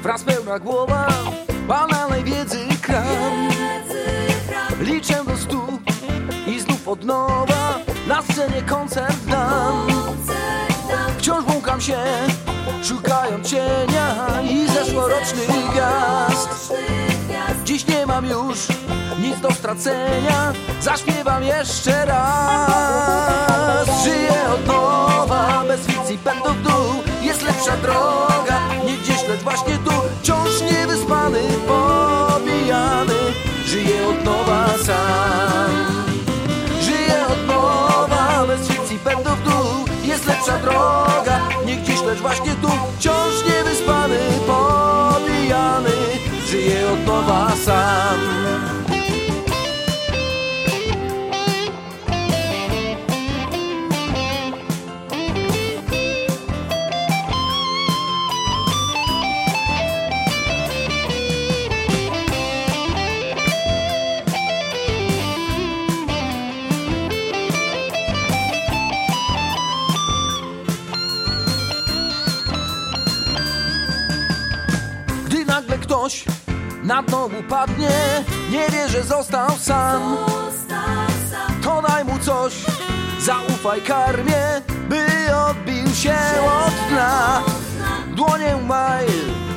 Mokra głowa, banalnej wiedzy kram. Liczę do stu i znów od nowa Na scenie koncert dam. Wciąż błąkam się, szukając cienia I zeszłorocznych gwiazd. Dziś nie mam już nic do stracenia Zaśpiewam jeszcze raz Jest lepsza droga, nie gdzieś lecz właśnie tu na dno upadnie. Nie wie, że został sam. To daj mu coś, zaufaj karmie By odbił się od dna. Dłonie maj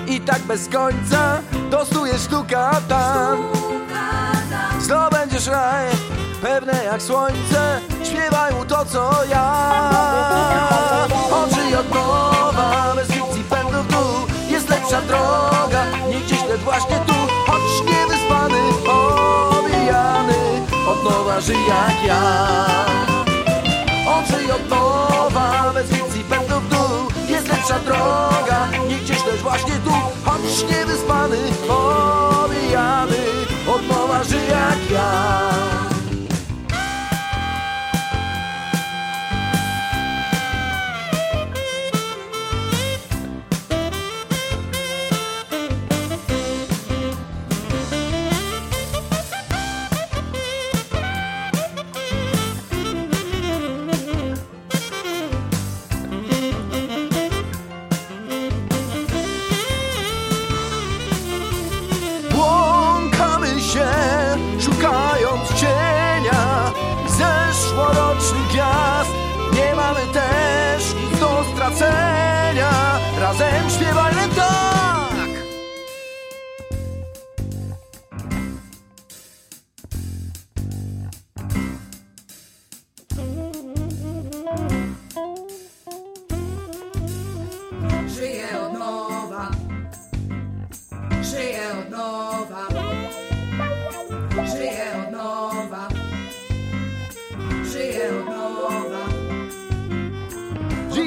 i tak bez końca. Dostuje sztuka tam. Zdobędziesz raj, pewne jak słońce. Śpiewaj mu to, co ja. Oczy od nowa, bez Żyj jak ja. Oczy od nowa, bez fikcji pędu w dół. Jest lepsza droga, nie gdzieś lecz właśnie tu. Choć niewyspany,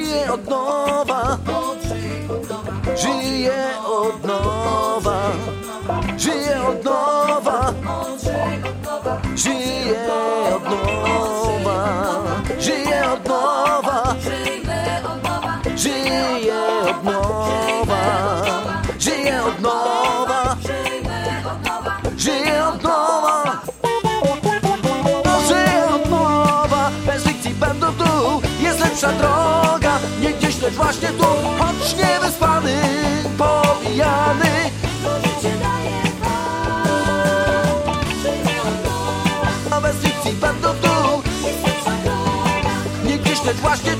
Żyję od nowa, żyję od nowa Żyję od nowa, żyję od nowa Żyję od nowa, żyję od nowa Żyję od nowa, żyję od nowa Żyję od nowa, bez fikcji będę tu. Jest lepsza droga, właśnie tu Choć niewyspany, nowa. A bez fikcji będę tu. Nie gdzieś lecz właśnie